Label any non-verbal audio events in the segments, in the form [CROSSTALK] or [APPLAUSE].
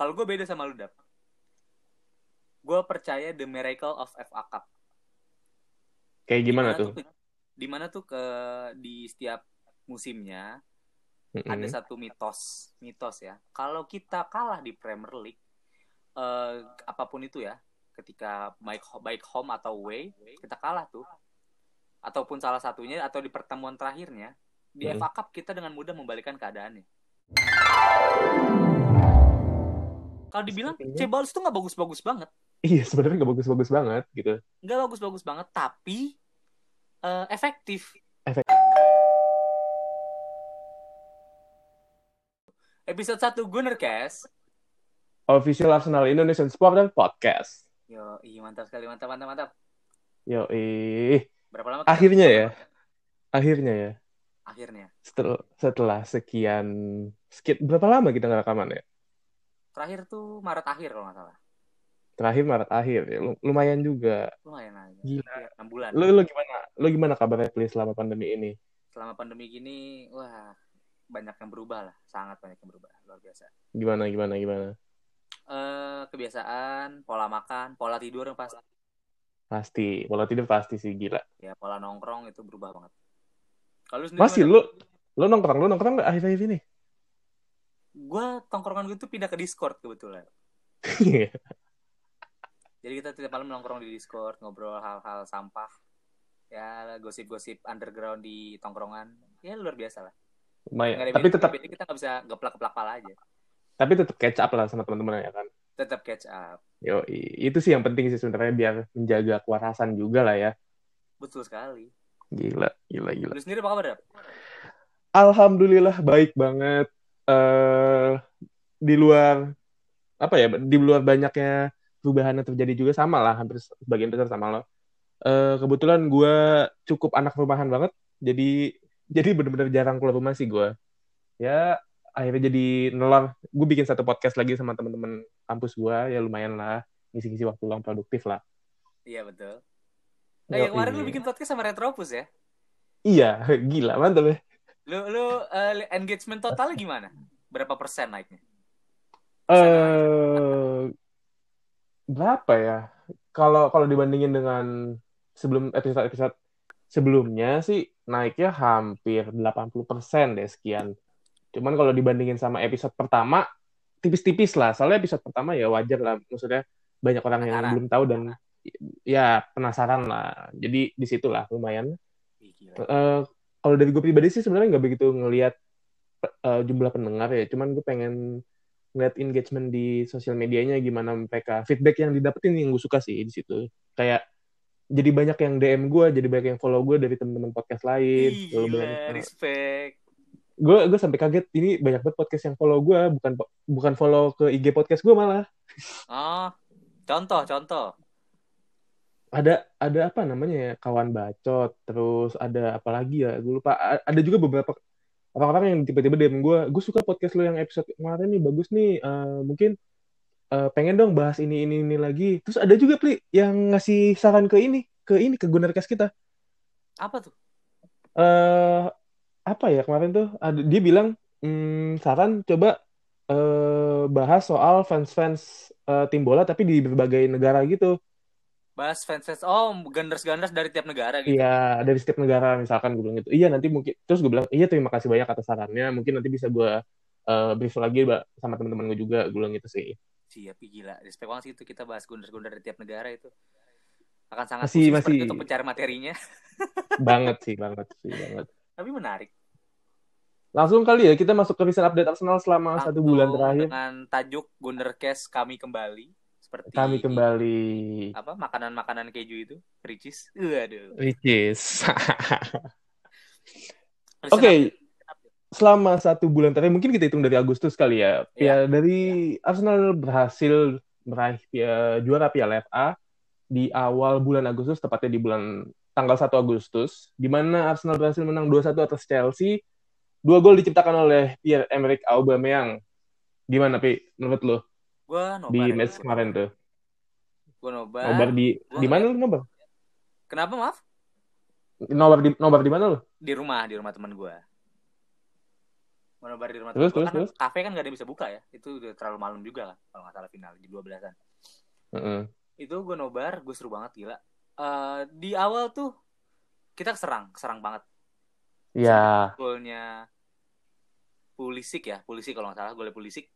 Kalau gue beda sama lu, Dap. Gue percaya the miracle of FA Cup. Kayak gimana tuh? Di mana tuh ke di setiap musimnya Mm-mm. ada satu mitos, mitos ya. Kalau kita kalah di Premier League, eh, apa pun itu ya, ketika baik baik home atau away, kita kalah tuh, ataupun salah satunya atau di pertemuan terakhirnya di Mm. FA Cup kita dengan mudah membalikan keadaannya. Kalau dibilang Sepertinya. Ceballos tuh nggak bagus-bagus banget, Iya sebenarnya nggak bagus-bagus banget gitu. nggak bagus-bagus banget, tapi eh, efektif. Efek- Episode 1 Gunnercast. Official Arsenal Indonesian Sport dan Podcast. Yo, iya mantap sekali, mantap, mantap, mantap. Yo, ih. Berapa lama? Akhirnya ya. Akhirnya ya. Akhirnya. Setelah, setelah sekian skit berapa lama kita nggak rekaman ya? Terakhir tuh Maret akhir kalau nggak salah. Terakhir Maret akhir ya. Lu- Lumayan juga. Lumayan aja. Gila. Iya, 6 bulan. Lu lu gimana? Lu gimana kabarnya please selama pandemi ini? Selama pandemi gini, wah banyak yang berubah lah. Sangat banyak yang berubah. Luar biasa. Gimana gimana gimana? Eh kebiasaan, pola makan, pola tidur yang pasti. Pasti, pola tidur pasti sih gila. Ya, pola nongkrong itu berubah banget. Kalau Masih lu lu nongkrong, lu nongkrong nggak akhir-akhir ini? Gua tongkrongan gue tuh pindah ke Discord kebetulan. Iya. Jadi kita tiap malam nongkrong di Discord, ngobrol hal-hal sampah. Ya, gosip-gosip underground di tongkrongan. Ya luar biasa lah. Lumayan. Tapi tetap kita nggak bisa geplak-geplak pala aja. tapi tetap catch up lah sama teman-teman ya kan. Tetap catch up. Yo, itu sih yang penting sih sebenarnya biar menjaga kewarasan juga lah ya. Betul sekali. Gila, gila, gila. Lu sendiri apa kabar, Dap? Alhamdulillah baik banget. Eh di luar apa ya? Di luar banyaknya perubahan yang terjadi juga sama lah, hampir sebagian besar sama lo. Eh kebetulan gue cukup anak rumahan banget, jadi [LAUGHS] jadi bener-bener jarang keluar rumah sih gue. Ya akhirnya jadi nelor. Gue bikin satu podcast lagi sama teman-teman kampus gue, ya lumayan lah ngisi-ngisi waktu luang produktif lah. Iya, betul. Nah, yang kemarin lu Yoi. bikin podcast sama Retropus ya? Iya, [LAUGHS] gila mantap ya. Lu lu eh, engagement totalnya gimana? Berapa persen naiknya? eh berapa ya? Kalau kalau dibandingin dengan sebelum episode-episode sebelumnya sih naiknya hampir 80% deh sekian. Cuman kalau dibandingin sama episode pertama tipis-tipis lah. Soalnya episode pertama ya wajar lah. Maksudnya banyak orang yang Penasaran. belum tahu dan ya penasaran lah. Jadi di situlah lumayan. Gila. Eh, kalau dari gue pribadi sih sebenarnya nggak begitu ngelihat eh, jumlah pendengar ya, cuman gue pengen ngeliat engagement di sosial medianya gimana mereka feedback yang didapetin yang gue suka sih di situ kayak jadi banyak yang DM gue jadi banyak yang follow gue dari teman-teman podcast lain gila, banyak- respect. gue gue sampai kaget ini banyak banget podcast yang follow gue bukan bukan follow ke IG podcast gue malah Oh, contoh, contoh. Ada ada apa namanya ya kawan bacot terus ada apa lagi ya gue lupa. A- ada juga beberapa orang-orang yang tiba-tiba DM gue gue suka podcast lo yang episode kemarin nih bagus nih Eh, mungkin eh, pengen dong bahas ini ini ini lagi. Terus ada juga pli yang ngasih saran ke ini ke ini ke Gunarcast kita. Apa tuh? eh apa ya kemarin tuh ada dia bilang "Hmm, saran coba eh, bahas soal fans-fans eh, tim bola tapi di berbagai negara gitu Bahas fans fans. Oh, ganders-ganders dari tiap negara gitu. Iya, dari setiap negara misalkan gue bilang gitu. Iya, nanti mungkin terus gue bilang, "Iya, terima kasih banyak atas sarannya. Mungkin nanti bisa gue eh, brief lagi Mbak, sama teman-teman gue juga." Gue bilang gitu sih. Siap, ih, gila. Respect banget sih itu kita bahas gundar-gundar dari tiap negara itu. Akan sangat Masih- masih- untuk mencari materinya. [LAUGHS] banget sih, banget sih, banget. Tapi menarik. Langsung kali ya kita masuk ke recent update Arsenal selama satu bulan terakhir. Dengan tajuk Gundercast kami kembali. Seperti Kami kembali. apa makanan-makanan keju itu, ricis. Waduh. Ricis. [LAUGHS] Oke, selama satu bulan terakhir mungkin kita hitung dari Agustus kali ya. Iya. Ya dari Arsenal berhasil meraih pia- juara Piala FA di awal bulan Agustus tepatnya di bulan tanggal 1 Agustus di mana Arsenal berhasil menang 2-1 atas Chelsea. Dua gol diciptakan oleh Pierre-Emerick Aubameyang. Gimana Pi menurut lo Gua nobar. di ya. match kemarin tuh? Gua nobar. Nobar di Gua di mana lu nobar? Kenapa maaf? Nobar di nobar di mana lu? Di rumah, di rumah teman gua. mau nobar di rumah Terus, temen gua terus, kan terus. kafe kan gak ada yang bisa buka ya itu udah terlalu malam juga lah kalau nggak salah final di 12-an Heeh. itu gue nobar gue seru banget gila Eh, di awal tuh kita keserang keserang banget Ya, golnya Pulisic ya Pulisic kalau nggak salah golnya Pulisic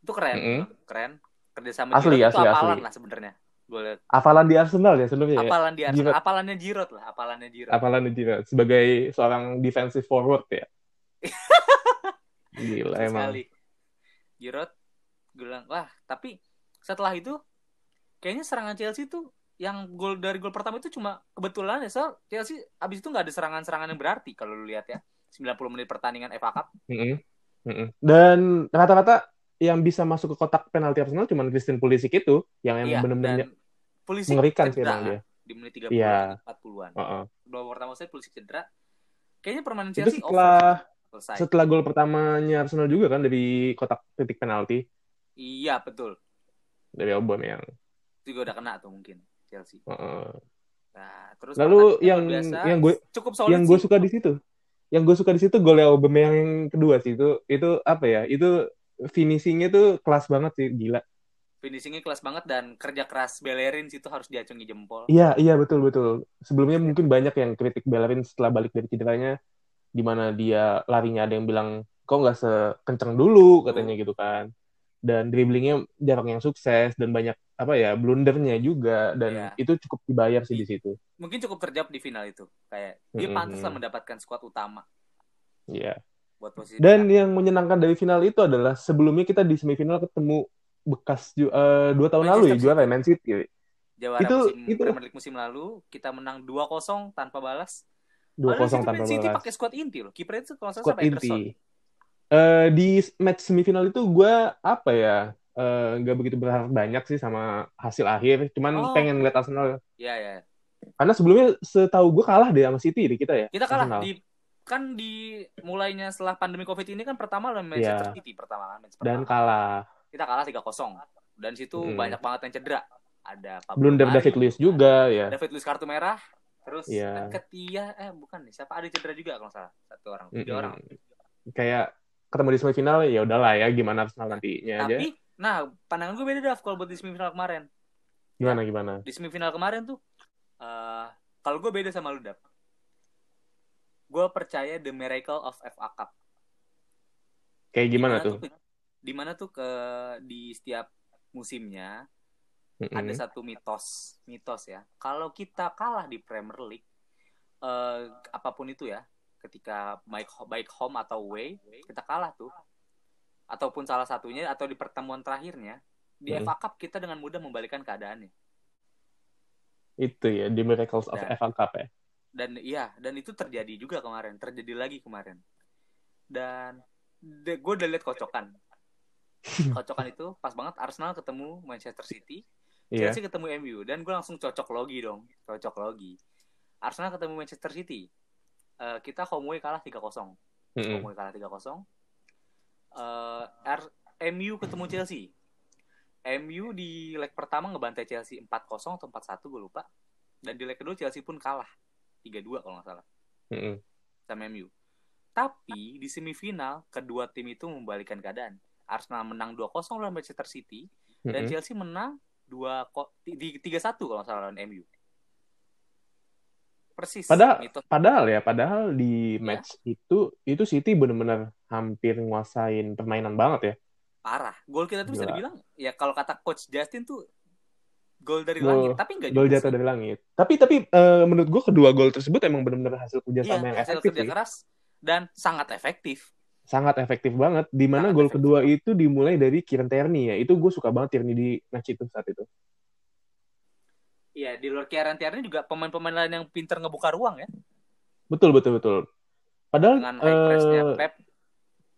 itu keren Mm-mm. keren kerjasama Asli, Giroud itu asli, apalan asli. lah sebenarnya golnya apalan di Arsenal ya sebelumnya ya. apalan di Arsenal Giroud. apalannya Giroud lah apalannya Giroud Apalan di Giroud sebagai seorang defensive forward ya. [LAUGHS] Gila Betul emang. sekali Giroud gue bilang wah tapi setelah itu kayaknya serangan Chelsea tuh yang gol dari gol pertama itu cuma kebetulan ya soal Chelsea abis itu nggak ada serangan-serangan yang berarti kalau lu lihat ya 90 menit pertandingan FA Cup Mm-mm. Mm-mm. Dan rata-rata yang bisa masuk ke kotak penalti Arsenal cuma Christian Pulisic itu yang iya emang benar-benar mengerikan sih emang dia. di menit 30 Iya. 40-an Heeh. babak pertama saya Pulisic cedera kayaknya permainan Itu Chelsea setelah over selesai setelah gol pertamanya Arsenal juga kan dari kotak titik penalti iya betul dari Aubameyang. itu juga udah kena tuh mungkin Chelsea Heeh. nah terus Lalu yang biasa, yang gue cukup solid yang gue suka di situ, yang gue suka di situ gol Aubameyang yang kedua sih itu itu apa ya? Itu finishingnya tuh kelas banget sih, gila. finishingnya kelas banget dan kerja keras Bellerin situ harus diacungi jempol Iya iya betul betul. Sebelumnya mungkin banyak yang kritik Bellerin setelah balik dari cederanya, di mana dia larinya ada yang bilang kok nggak sekenceng dulu katanya gitu kan. Dan dribblingnya jarang yang sukses dan banyak apa ya blundernya juga dan Iya. itu cukup dibayar sih di situ. mungkin cukup terjawab di final itu kayak dia Mm-mm. pantas lah mendapatkan squad utama Iya. Buat posisi Dan yang menyenangkan dari final itu adalah sebelumnya kita di semifinal ketemu bekas ju- eh, dua tahun lalu ya Manchester juara. Man City. Jawara itu- musim itu- Premier League musim lalu kita menang 2-0 tanpa balas. Dua kosong tanpa Man City balas. pakai squad inti loh. Kipernya itu kalau salah Squad inti. Eh, di match semifinal itu gue apa ya eh, nggak begitu berharap banyak sih sama hasil akhir. Cuman Oh. pengen ngeliat Arsenal Iya ya. karena sebelumnya setahu gue kalah deh sama City di kita ya. Kita kalah Arsenal. di kan di mulainya setelah pandemi Covid ini kan pertama lawan Manchester Iya. City pertama kan match dan pertama. kalah. Kita kalah 3-0. Dan situ Mm. banyak banget yang cedera. Ada Pablo Blunder Mari, David Luiz juga ya. David Luiz kartu merah. Terus Iya. Ketia eh bukan nih siapa ada cedera juga kalau salah satu orang tiga Mm-mm. orang Kayak ketemu di semifinal ya udahlah ya gimana Arsenal nantinya aja. tapi nah pandangan gue beda Daf kalau buat di semifinal kemarin Gimana gimana? di semifinal kemarin tuh eh kalau gue beda sama lu Dap gue percaya the miracle of FA Cup Kayak gimana Di mana tuh? di mana tuh ke di setiap musimnya Mm-mm. ada satu mitos mitos ya kalau kita kalah di Premier League eh apa pun itu ya ketika baik baik home atau away kita kalah tuh ataupun salah satunya atau di pertemuan terakhirnya di Hmm. FA Cup kita dengan mudah membalikan keadaannya Itu ya, The Miracles of Dan- FA Cup ya. Dan iya dan itu terjadi juga kemarin terjadi lagi kemarin. Dan gue udah lihat kocokan. [LAUGHS] Kocokan itu pas banget Arsenal ketemu Manchester City Iya. Chelsea ketemu MU dan gue langsung cocok logi dong cocok logi. Arsenal ketemu Manchester City. Eh, kita home away kalah 3-0 home Mm-mm. away kalah 3-0 Eh, R- MU ketemu Chelsea. MU di leg pertama ngebantai Chelsea 4-0 atau 4-1 gue lupa. Dan di leg kedua Chelsea pun kalah 3-2 kalau nggak salah Mm-mm. sama MU tapi di semifinal kedua tim itu membalikan keadaan Arsenal menang 2-0 lawan Manchester City dan Mm-mm. Chelsea menang 2 ko- ti- 3-1 kalau nggak salah lawan MU. Persis. Padahal- mitos. Padahal ya, padahal di Iya. match itu itu City benar-benar hampir nguasain permainan banget ya. parah. Gol kita tuh bisa Gila. dibilang ya kalau kata coach Justin tuh gol dari Gol- langit, tapi enggak Gol jatuh sih. dari langit. Tapi tapi eh, menurut gua kedua gol tersebut emang benar-benar hasil Iya, kerjasama yang hasil efektif kerja sih. keras dan sangat efektif. Sangat efektif banget. Di mana gol kedua itu dimulai dari Kieran Tierney ya. Itu gue suka banget Tierney di match itu saat itu. Iya, di luar Kieran Tierney juga pemain-pemain lain yang pinter ngebuka ruang ya Betul betul betul. Padahal dengan high press-nya eh, Pep.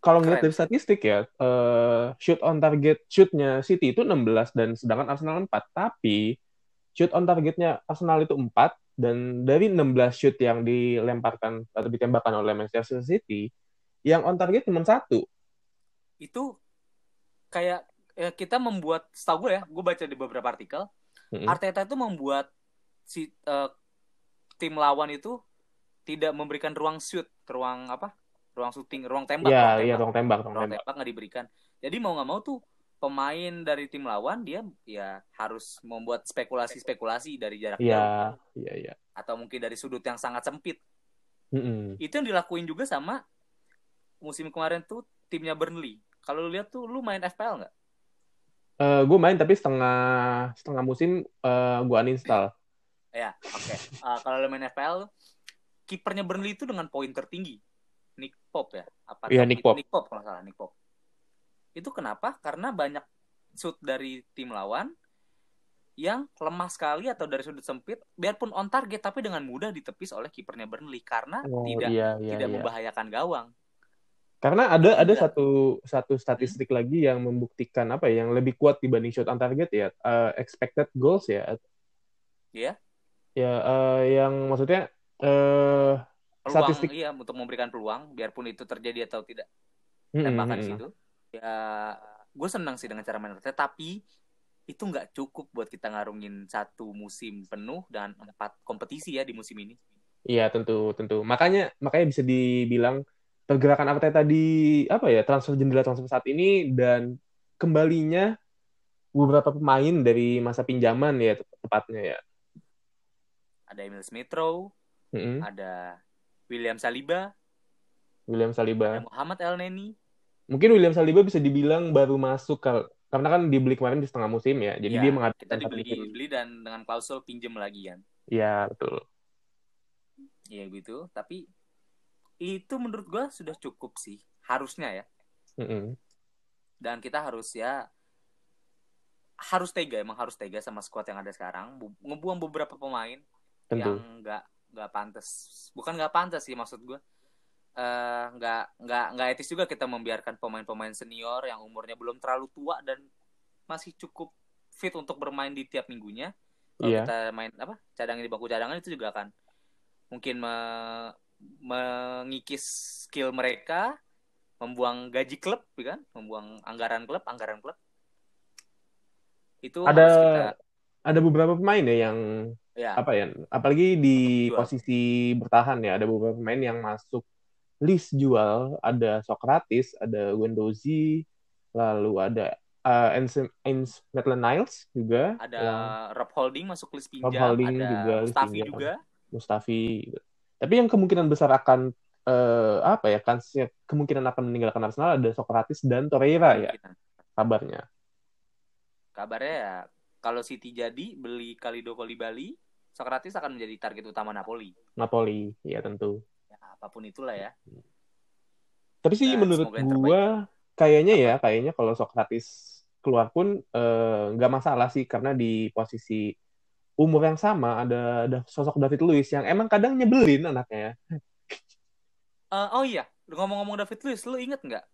Kalau ngeliat dari statistik ya, eh, shoot on target shootnya City itu 16 dan sedangkan Arsenal 4. Tapi shoot on targetnya Arsenal itu 4 dan dari 16 shoot yang dilemparkan atau ditembakkan oleh Manchester City, yang on target cuma satu. Itu kayak ya, kita membuat setahu gue ya, gue baca di beberapa artikel Mm-mm. Arteta itu membuat si eh, tim lawan itu tidak memberikan ruang shoot, ruang apa? Ruang syuting, ruang tembak, Iya, ruang iya tembak, ruang tembak, ruang ruang tembak. tembak nggak diberikan. Jadi mau nggak mau tuh pemain dari tim lawan dia ya harus membuat spekulasi-spekulasi dari jarak jauh Iya, iya, iya. atau mungkin dari sudut yang sangat sempit. Mm-mm. Itu yang dilakuin juga sama musim kemarin tuh timnya Burnley. Kalau lu lihat tuh lu main FPL nggak? Eh, gue main tapi setengah setengah musim eh, gue uninstall. Ya, oke. Uh, kalau lu main FPL, kipernya Burnley itu dengan poin tertinggi. Nick Pop ya? Apa Iya, Nick Pop. Nick Pop kalau salah, Nick Pop. Itu kenapa? Karena banyak shoot dari tim lawan yang lemah sekali atau dari sudut sempit, biarpun on target tapi dengan mudah ditepis oleh kipernya Burnley karena Oh, tidak iya, iya, tidak iya. membahayakan gawang. Karena ada ada satu satu statistik lagi yang membuktikan apa ya, yang lebih kuat dibanding shot on target ya, eh, expected goals ya. Iya. Ya, eh, yang maksudnya eh Peluang Statistik. iya untuk memberikan peluang biarpun itu terjadi atau tidak mm, tembakan mm, di mm. situ. Ya, gue senang sih dengan cara main Arteta, tapi itu nggak cukup buat kita ngarungin satu musim penuh dan empat kompetisi ya di musim ini. Iya, tentu, tentu. Makanya makanya bisa dibilang pergerakan Arteta di apa ya, transfer jendela transfer saat ini dan kembalinya beberapa pemain dari masa pinjaman ya tepatnya ya. Ada Emil Smith Rowe, Mm-mm. ada William Saliba, William Saliba. ada Muhammad El Neni. Mungkin William Saliba bisa dibilang baru masuk kal- karena kan dibeli kemarin di setengah musim ya. Jadi Ya, dia kita menghabiskan satu dibeli musim. beli dan dengan klausul pinjem lagi kan. Iya, betul. Iya gitu, tapi itu menurut gue sudah cukup sih harusnya ya. Mm-mm. Dan kita harus ya harus tega emang harus tega sama squad yang ada sekarang Bu- ngebuang beberapa pemain Tentu. yang nggak nggak pantas. Bukan nggak pantas sih maksud gue Eh, nggak nggak nggak etis juga kita membiarkan pemain-pemain senior yang umurnya belum terlalu tua dan masih cukup fit untuk bermain di tiap minggunya. Kalau Iya. kita main apa cadangin di bangku cadangan itu juga akan mungkin me- mengikis skill mereka membuang gaji klub ya kan? Membuang anggaran klub anggaran klub. Itu Ada kita ada beberapa pemain ya yang ya apa ya, apalagi di Jual. posisi bertahan ya, ada beberapa pemain yang masuk list jual, ada Socrates, ada Guendouzi, lalu ada uh, Ens Maitland Niles juga, ada yang Rob Holding masuk list pinjam Rob Holding ada juga Mustafi pinjam. juga Mustafi. Tapi yang kemungkinan besar akan eh, apa ya, kansnya kemungkinan akan meninggalkan Arsenal ada Socrates dan Torreira ya kabarnya. kabarnya ya kalau City jadi beli Kalido Bali Socrates akan menjadi target utama Napoli Napoli, ya tentu. ya, apa pun itulah ya Tapi sih Dan menurut gua kayaknya ya, kayaknya kalau Socrates keluar pun eh, nggak masalah sih karena di posisi umur yang sama ada ada sosok David Luiz yang emang kadang nyebelin anaknya. Eh, oh iya ngomong-ngomong David Luiz lu inget nggak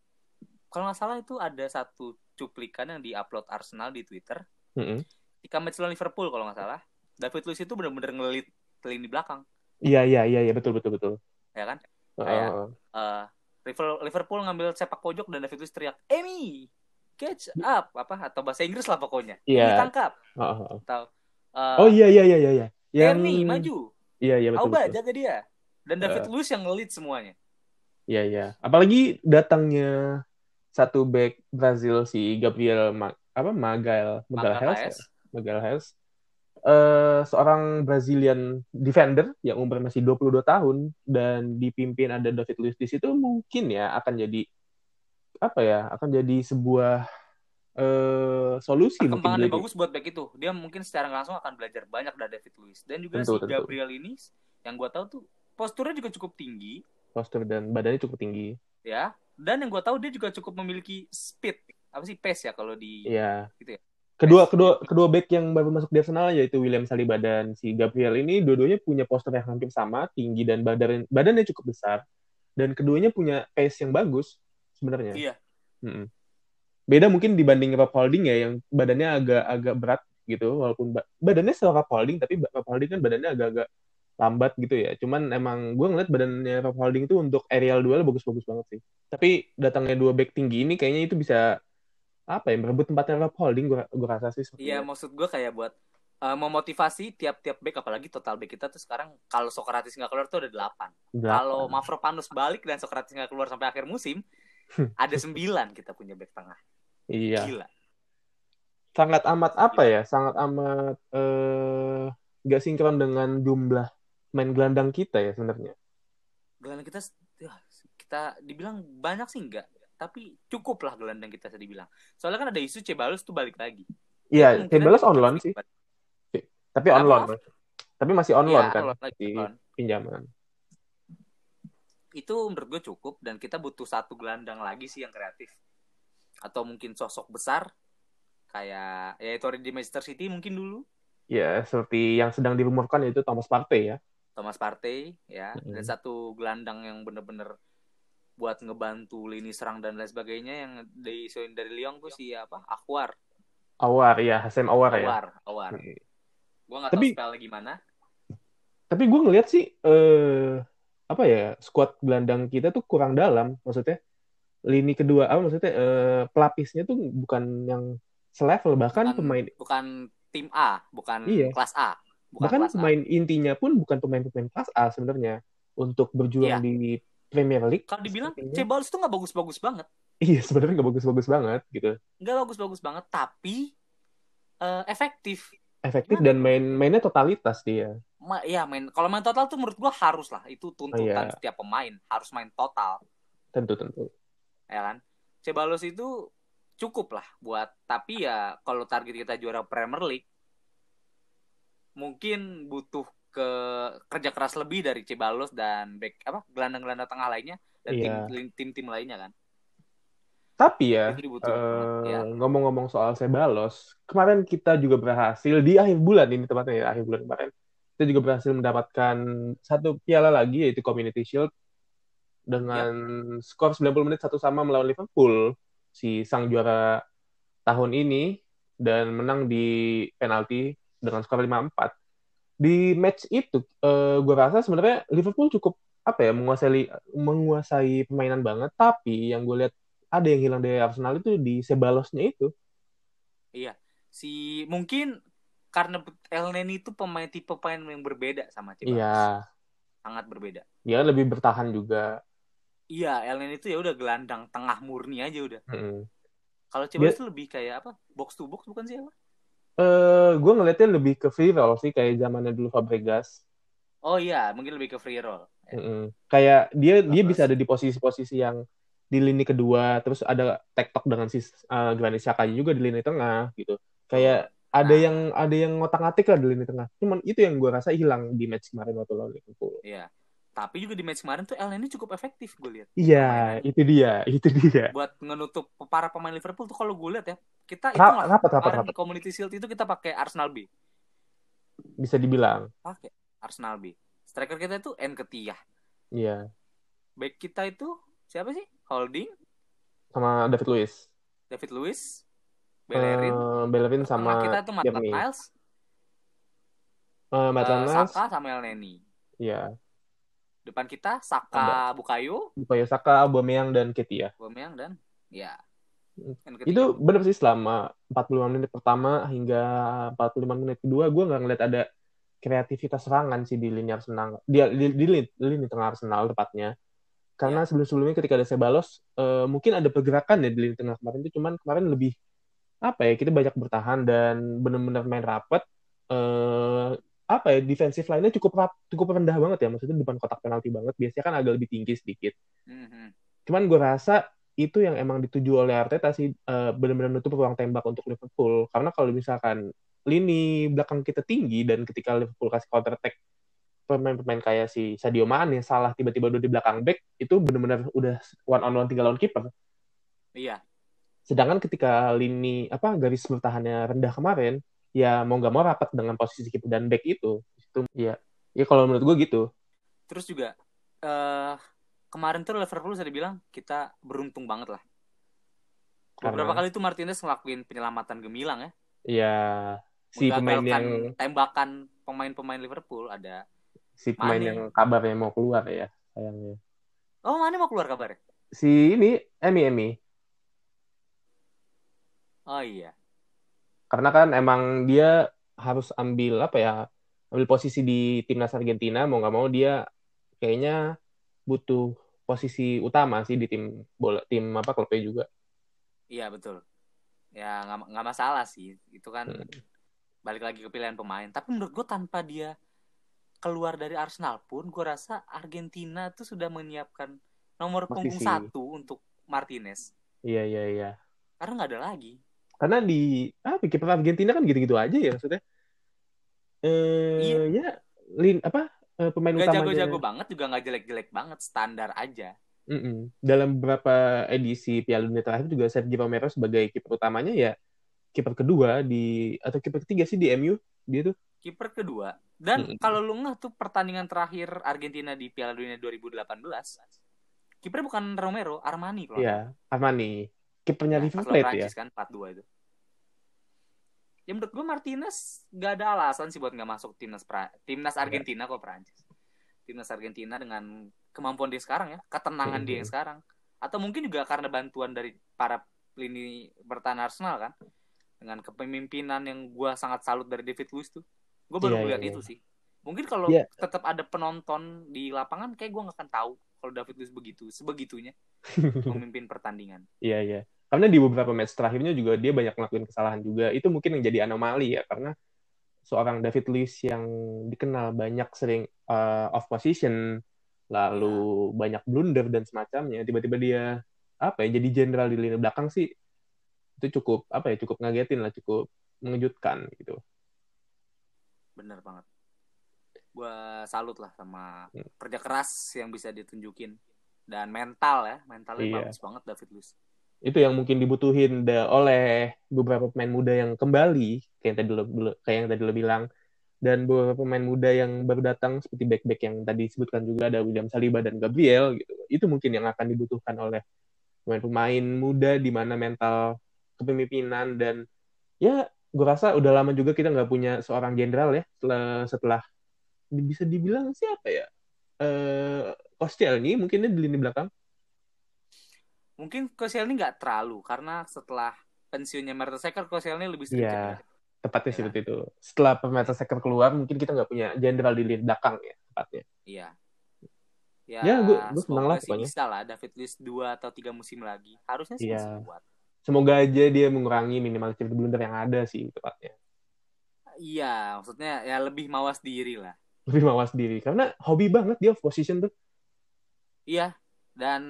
kalau nggak salah itu ada satu cuplikan yang diupload Arsenal di Twitter Mm-mm. Ketika match lawan Liverpool kalau nggak salah David Luiz itu benar-benar ngelit ke lini belakang Iya iya iya iya betul betul betul. ya kan. Kayak- Eh, Liverpool- Liverpool ngambil sepak pojok dan David Luiz teriak Emi catch up apa atau bahasa Inggris lah pokoknya Iya. Emi tangkap Heeh. atau eh, Oh iya iya iya iya iya. Ernie maju Iya iya betul. Auba betul. jaga dia dan David Luiz yang ngelit semuanya Iya iya. Apalagi datangnya satu back Brazil si Gabriel Ma- apa Magal Magalhaes Magalhaes. Magalhaes eh seorang Brazilian defender yang umur masih 22 tahun dan dipimpin ada David Luiz di situ mungkin ya akan jadi apa ya akan jadi sebuah eh solusi mungkin perkembangan yang bagus buat back itu dia mungkin secara langsung akan belajar banyak dari David Luiz dan juga Tentu, si tentu. Gabriel ini yang gua tahu tuh posturnya juga cukup tinggi postur dan badannya cukup tinggi. ya dan yang gua tahu dia juga cukup memiliki speed apa sih pace ya kalau di Iya. Gitu ya. Kedua kedua kedua back yang baru masuk di Arsenal yaitu William Saliba dan si Gabriel ini dua-duanya punya postur yang hampir sama, tinggi dan badan badannya cukup besar dan keduanya punya pace yang bagus sebenarnya. iya Mm-mm. Beda mungkin dibanding Rob Holding ya yang badannya agak agak berat gitu walaupun ba- badannya seorang Rob Holding tapi Rob Holding kan badannya agak-agak lambat gitu ya. Cuman emang gue ngeliat badannya Rob Holding itu untuk aerial duel bagus-bagus banget sih. Tapi datangnya dua back tinggi ini kayaknya itu bisa apa ya merebut tempatnya Rob Holding gue gue rasa sih iya maksud gua kayak buat uh, memotivasi tiap-tiap back apalagi total back kita tuh sekarang kalau Socrates nggak keluar tuh ada delapan. Kalau Mavropanos balik dan Socrates nggak keluar sampai akhir musim ada sembilan kita punya back tengah. Iya. Gila. Sangat amat apa ya? Sangat amat eh uh, sinkron dengan jumlah main gelandang kita ya sebenarnya. Gelandang kita ya, kita dibilang banyak sih enggak, tapi cukup lah gelandang kita saya dibilang. Soalnya kan ada isu Ceballos tuh balik lagi. Iya, Ceballos on loan sih. Tapi on loan. Tapi masih on loan ya, kan di pinjaman. Itu menurut gue cukup dan kita butuh satu gelandang lagi sih yang kreatif. Atau mungkin sosok besar kayak ya itu di Manchester City mungkin dulu. Ya, seperti yang sedang dirumorkan itu Thomas Partey ya. Thomas Partey ya, mm -hmm. dan satu gelandang yang bener-bener buat ngebantu lini serang dan lain sebagainya yang dari dari Lyon tuh si apa? Akwar. Awar ya, Hasem Awar, Awar ya. Awar, Awar. Gue gak tapi, tahu spell gimana. Tapi gue ngeliat sih eh apa ya squad gelandang kita tuh kurang dalam maksudnya lini kedua apa maksudnya eh, pelapisnya tuh bukan yang selevel bahkan bukan, pemain bukan tim A bukan iya. kelas A bukan bahkan kelas pemain A. intinya pun bukan pemain-pemain kelas A sebenarnya untuk berjuang iya. di Premier League kalau dibilang Ceballos tuh nggak bagus-bagus banget iya sebenarnya nggak bagus-bagus banget gitu nggak bagus-bagus banget tapi uh, efektif efektif dan main mainnya totalitas dia. Ma ya main kalau main total tuh menurut gua harus lah itu tuntutan oh, iya. setiap pemain harus main total. Tentu tentu. Ya kan. Cebalos itu cukup lah buat tapi ya kalau target kita juara Premier League mungkin butuh ke kerja keras lebih dari Cebalos dan back apa gelandang-gelandang tengah lainnya dan iya. tim-tim lainnya kan. Tapi ya, uh, ngomong-ngomong soal Sebalos, kemarin kita juga berhasil di akhir bulan ini tepatnya ya, akhir bulan kemarin, kita juga berhasil mendapatkan satu piala lagi yaitu Community Shield dengan ya. skor 90 menit satu sama melawan Liverpool, si sang juara tahun ini dan menang di penalti dengan skor 5-4. Di match itu, uh, eh, gue rasa sebenarnya Liverpool cukup apa ya menguasai menguasai permainan banget, tapi yang gue lihat ada yang hilang dari Arsenal itu di Sebalosnya itu. Iya. Si mungkin karena El Neni itu pemain tipe pemain yang berbeda sama Cebalos. Iya. Sangat berbeda. Dia lebih bertahan juga. Iya, El Neni itu ya udah gelandang tengah murni aja udah. Hmm. Kalau Cebalos itu lebih kayak apa? Box to box bukan sih apa? Eh, uh, gue ngeliatnya lebih ke free roll sih kayak zamannya dulu Fabregas. Oh iya, mungkin lebih ke free roll. Mm -hmm. Kayak dia Terus. dia bisa ada di posisi-posisi yang di lini kedua terus ada tektok dengan si uh, Granit Xhaka juga di lini tengah gitu kayak oh. ada nah. yang ada yang ngotak-ngatik lah di lini tengah cuman itu yang gue rasa hilang di match kemarin waktu lawan Liverpool iya tapi juga di match kemarin tuh El ini cukup efektif gue lihat iya itu dia itu dia buat menutup para pemain Liverpool tuh kalau gue lihat ya kita itu Ra rapat, rapat, rapat. di Community Shield itu kita pakai Arsenal B bisa dibilang pakai Arsenal B striker kita itu N Ketiyah iya back kita itu siapa sih Holding sama David Luiz. David Luiz, Bellerin. Uh, Bellerin sama kita tuh Matt Miles. Uh, Matt uh, Saka sama El Neni. Iya. Depan kita Saka, Ada. Bukayo. Bukayo Saka, Aubameyang dan Ketia. Aubameyang dan ya. Itu benar sih selama 45 menit pertama hingga 45 menit kedua gue nggak ngeliat ada kreativitas serangan sih di lini Arsenal. Di, di, di, di, di lini tengah Arsenal tepatnya. Karena ya. sebelum-sebelumnya ketika ada Sebalos, uh, mungkin ada pergerakan ya di lini tengah kemarin itu, cuman kemarin lebih apa ya kita banyak bertahan dan benar-benar main rapat. Uh, apa ya defensive line-nya cukup rap, cukup rendah banget ya maksudnya depan kotak penalti banget biasanya kan agak lebih tinggi sedikit mm-hmm. cuman gue rasa itu yang emang dituju oleh Arteta sih uh, benar-benar nutup ruang tembak untuk Liverpool karena kalau misalkan lini belakang kita tinggi dan ketika Liverpool kasih counter attack pemain-pemain kayak si Sadio Mane salah tiba-tiba udah di belakang back itu benar-benar udah one on one tinggal lawan kiper. Iya. Sedangkan ketika lini apa garis bertahannya rendah kemarin, ya mau nggak mau rapat dengan posisi kiper dan back itu. Itu ya. Ya kalau menurut gue gitu. Terus juga uh, kemarin tuh Liverpool saya bilang kita beruntung banget lah. Karena... Beberapa kali tuh Martinez ngelakuin penyelamatan gemilang ya. Iya. Si pemain yang tembakan pemain-pemain Liverpool ada si pemain Mane. yang kabarnya mau keluar ya sayangnya. Oh mana mau keluar kabarnya? Si ini Emi Emi. Oh iya. Karena kan emang dia harus ambil apa ya ambil posisi di timnas Argentina mau nggak mau dia kayaknya butuh posisi utama sih di tim bola tim apa klubnya juga Iya betul. Ya nggak masalah sih. Itu kan Hmm. balik lagi ke pilihan pemain. Tapi menurut gue tanpa dia keluar dari Arsenal pun, gue rasa Argentina tuh sudah menyiapkan nomor punggung Posisi. satu untuk Martinez. iya iya iya Karena nggak ada lagi. Karena di apa kiper Argentina kan gitu-gitu aja ya maksudnya eh Iya. ya lin apa eh, pemain Nggak utamanya jago-jago banget juga nggak jelek-jelek banget. Standar aja. Mm-mm. dalam beberapa edisi Piala Dunia terakhir juga Sergio Romero sebagai kiper utamanya ya kiper kedua di atau kiper ketiga sih di MU dia tuh Kiper kedua. Dan Mm-mm. kalau lu ngeh tuh pertandingan terakhir Argentina di Piala Dunia 2018, kipernya bukan Romero, Armani kalau ya Armani kipernya Nah, River Plate ya kan 4-2 itu. Ya menurut gue Martinez gak ada alasan sih buat nggak masuk timnas pra, timnas Iya. Argentina kok Prancis. Timnas Argentina dengan kemampuan dia sekarang ya, ketenangan dia Mhm. yang sekarang. Atau mungkin juga karena bantuan dari para lini bertahan Arsenal kan. Dengan kepemimpinan yang gue sangat salut dari David Luiz tuh. Gue baru Iya, melihat iya, itu sih. Mungkin kalau Iya. tetap ada penonton di lapangan kayak gue nggak akan tahu kalau David Luiz begitu, sebegitunya [LAUGHS] memimpin pertandingan. Iya iya. Karena di beberapa match terakhirnya juga dia banyak ngelakuin kesalahan juga. Itu mungkin yang jadi anomali ya karena seorang David Luiz yang dikenal banyak sering uh, off position, lalu banyak blunder dan semacamnya. Tiba-tiba dia apa ya jadi jenderal di lini belakang sih itu cukup apa ya cukup ngagetin lah, cukup mengejutkan gitu. Bener banget. Gua salut lah sama Hmm. kerja keras yang bisa ditunjukin dan mental ya, mentalnya Iya. bagus banget David Luiz. Itu yang mungkin dibutuhin oleh beberapa pemain muda yang kembali kayak yang tadi lo, kayak yang tadi lo bilang. Dan beberapa pemain muda yang baru datang seperti back-back yang tadi disebutkan juga ada William Saliba dan Gabriel gitu. Itu mungkin yang akan dibutuhkan oleh pemain-pemain muda di mana mental kepemimpinan dan ya gue rasa udah lama juga kita nggak punya seorang jenderal ya setelah setelah bisa dibilang siapa ya? Eh Koscielny mungkinnya di lini belakang Mungkin Koscielny nggak terlalu karena setelah pensiunnya Mertesacker Koscielny lebih sedikit. Iya. ya. tepatnya Ya. seperti itu setelah second keluar mungkin kita nggak punya jenderal di lini belakang ya tepatnya Iya. Ya, Ya, gua- gua senang lah pokoknya. bisa lah David Luiz dua atau tiga musim lagi. Harusnya sih masih kuat. semoga aja dia mengurangi minimal chip blunder yang ada sih tepatnya Iya, maksudnya ya lebih mawas diri lah. lebih mawas diri karena hobi banget dia off position tuh Iya. Dan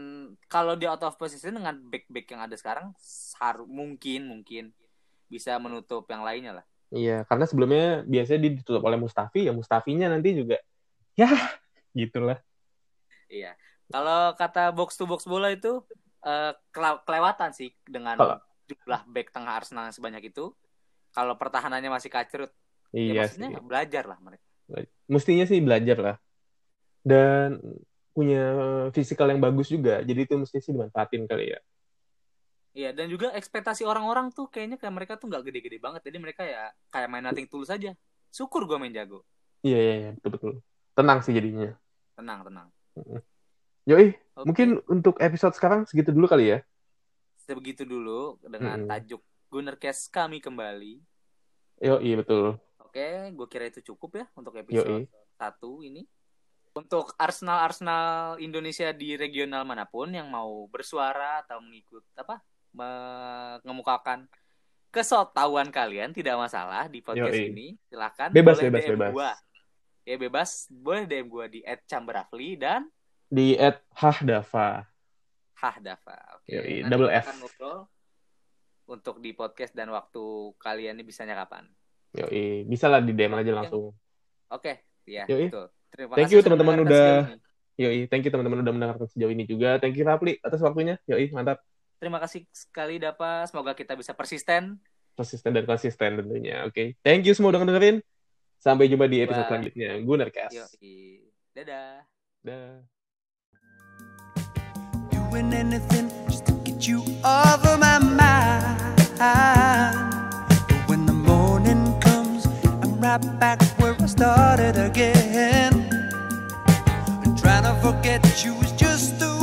kalau dia out of position dengan back-back yang ada sekarang, har mungkin mungkin bisa menutup yang lainnya lah. iya karena sebelumnya biasanya ditutup oleh Mustafi ya Mustafinya nanti juga ya gitulah Iya. Kalau kata box to box bola itu kela- kelewatan sih dengan Kalau- jumlah back tengah Arsenal yang sebanyak itu. Kalau pertahanannya masih kacrut, ya iya maksudnya sih belajar lah mereka. mestinya sih belajar lah dan punya fisikal yang bagus juga jadi itu mesti sih dimanfaatin kali ya Iya, dan juga ekspektasi orang-orang tuh kayaknya kayak mereka tuh nggak gede-gede banget. Jadi mereka ya kayak main nothing tulus aja. Syukur gue main jago. iya iya iya betul betul tenang sih jadinya Tenang, tenang. Yoi, Oke. mungkin untuk episode sekarang segitu dulu kali ya. sebegitu dulu dengan Mm-mm. tajuk Gunnercast kami kembali. Yoi, betul. Oke, gue kira itu cukup ya untuk Yoi. episode satu ini. Untuk Arsenal-Arsenal Indonesia di regional mana pun yang mau bersuara atau mengikut apa mengemukakan kesotawan kalian tidak masalah di podcast Yoi. ini. Silakan Bebas, boleh bebas, DM bebas. gua. Ya bebas, boleh DM gua di @chamberafli dan Di Hahdava. Hahdafa. Oke. Nanti double F. akan ngobrol untuk di podcast dan waktu kalian ini bisanya kapan. Yoi, bisa lah di DM aja langsung. Oke, ya Yoi. betul. Terima Thank kasih you, sudah teman-teman, udah-. Yoi, thank you teman-teman udah mendengarkan sejauh ini juga. Thank you Rapli atas waktunya. Yoi, mantap. Terima kasih sekali Dapa. Semoga kita bisa persisten. Konsisten dan konsisten tentunya. Oke, thank you semua udah dengerin. Sampai jumpa di episode Bye. selanjutnya. Gunercast. Yoi. Dadah. Dah. doing anything just to get you over my mind. Right back where I started again. And trying to forget you is just a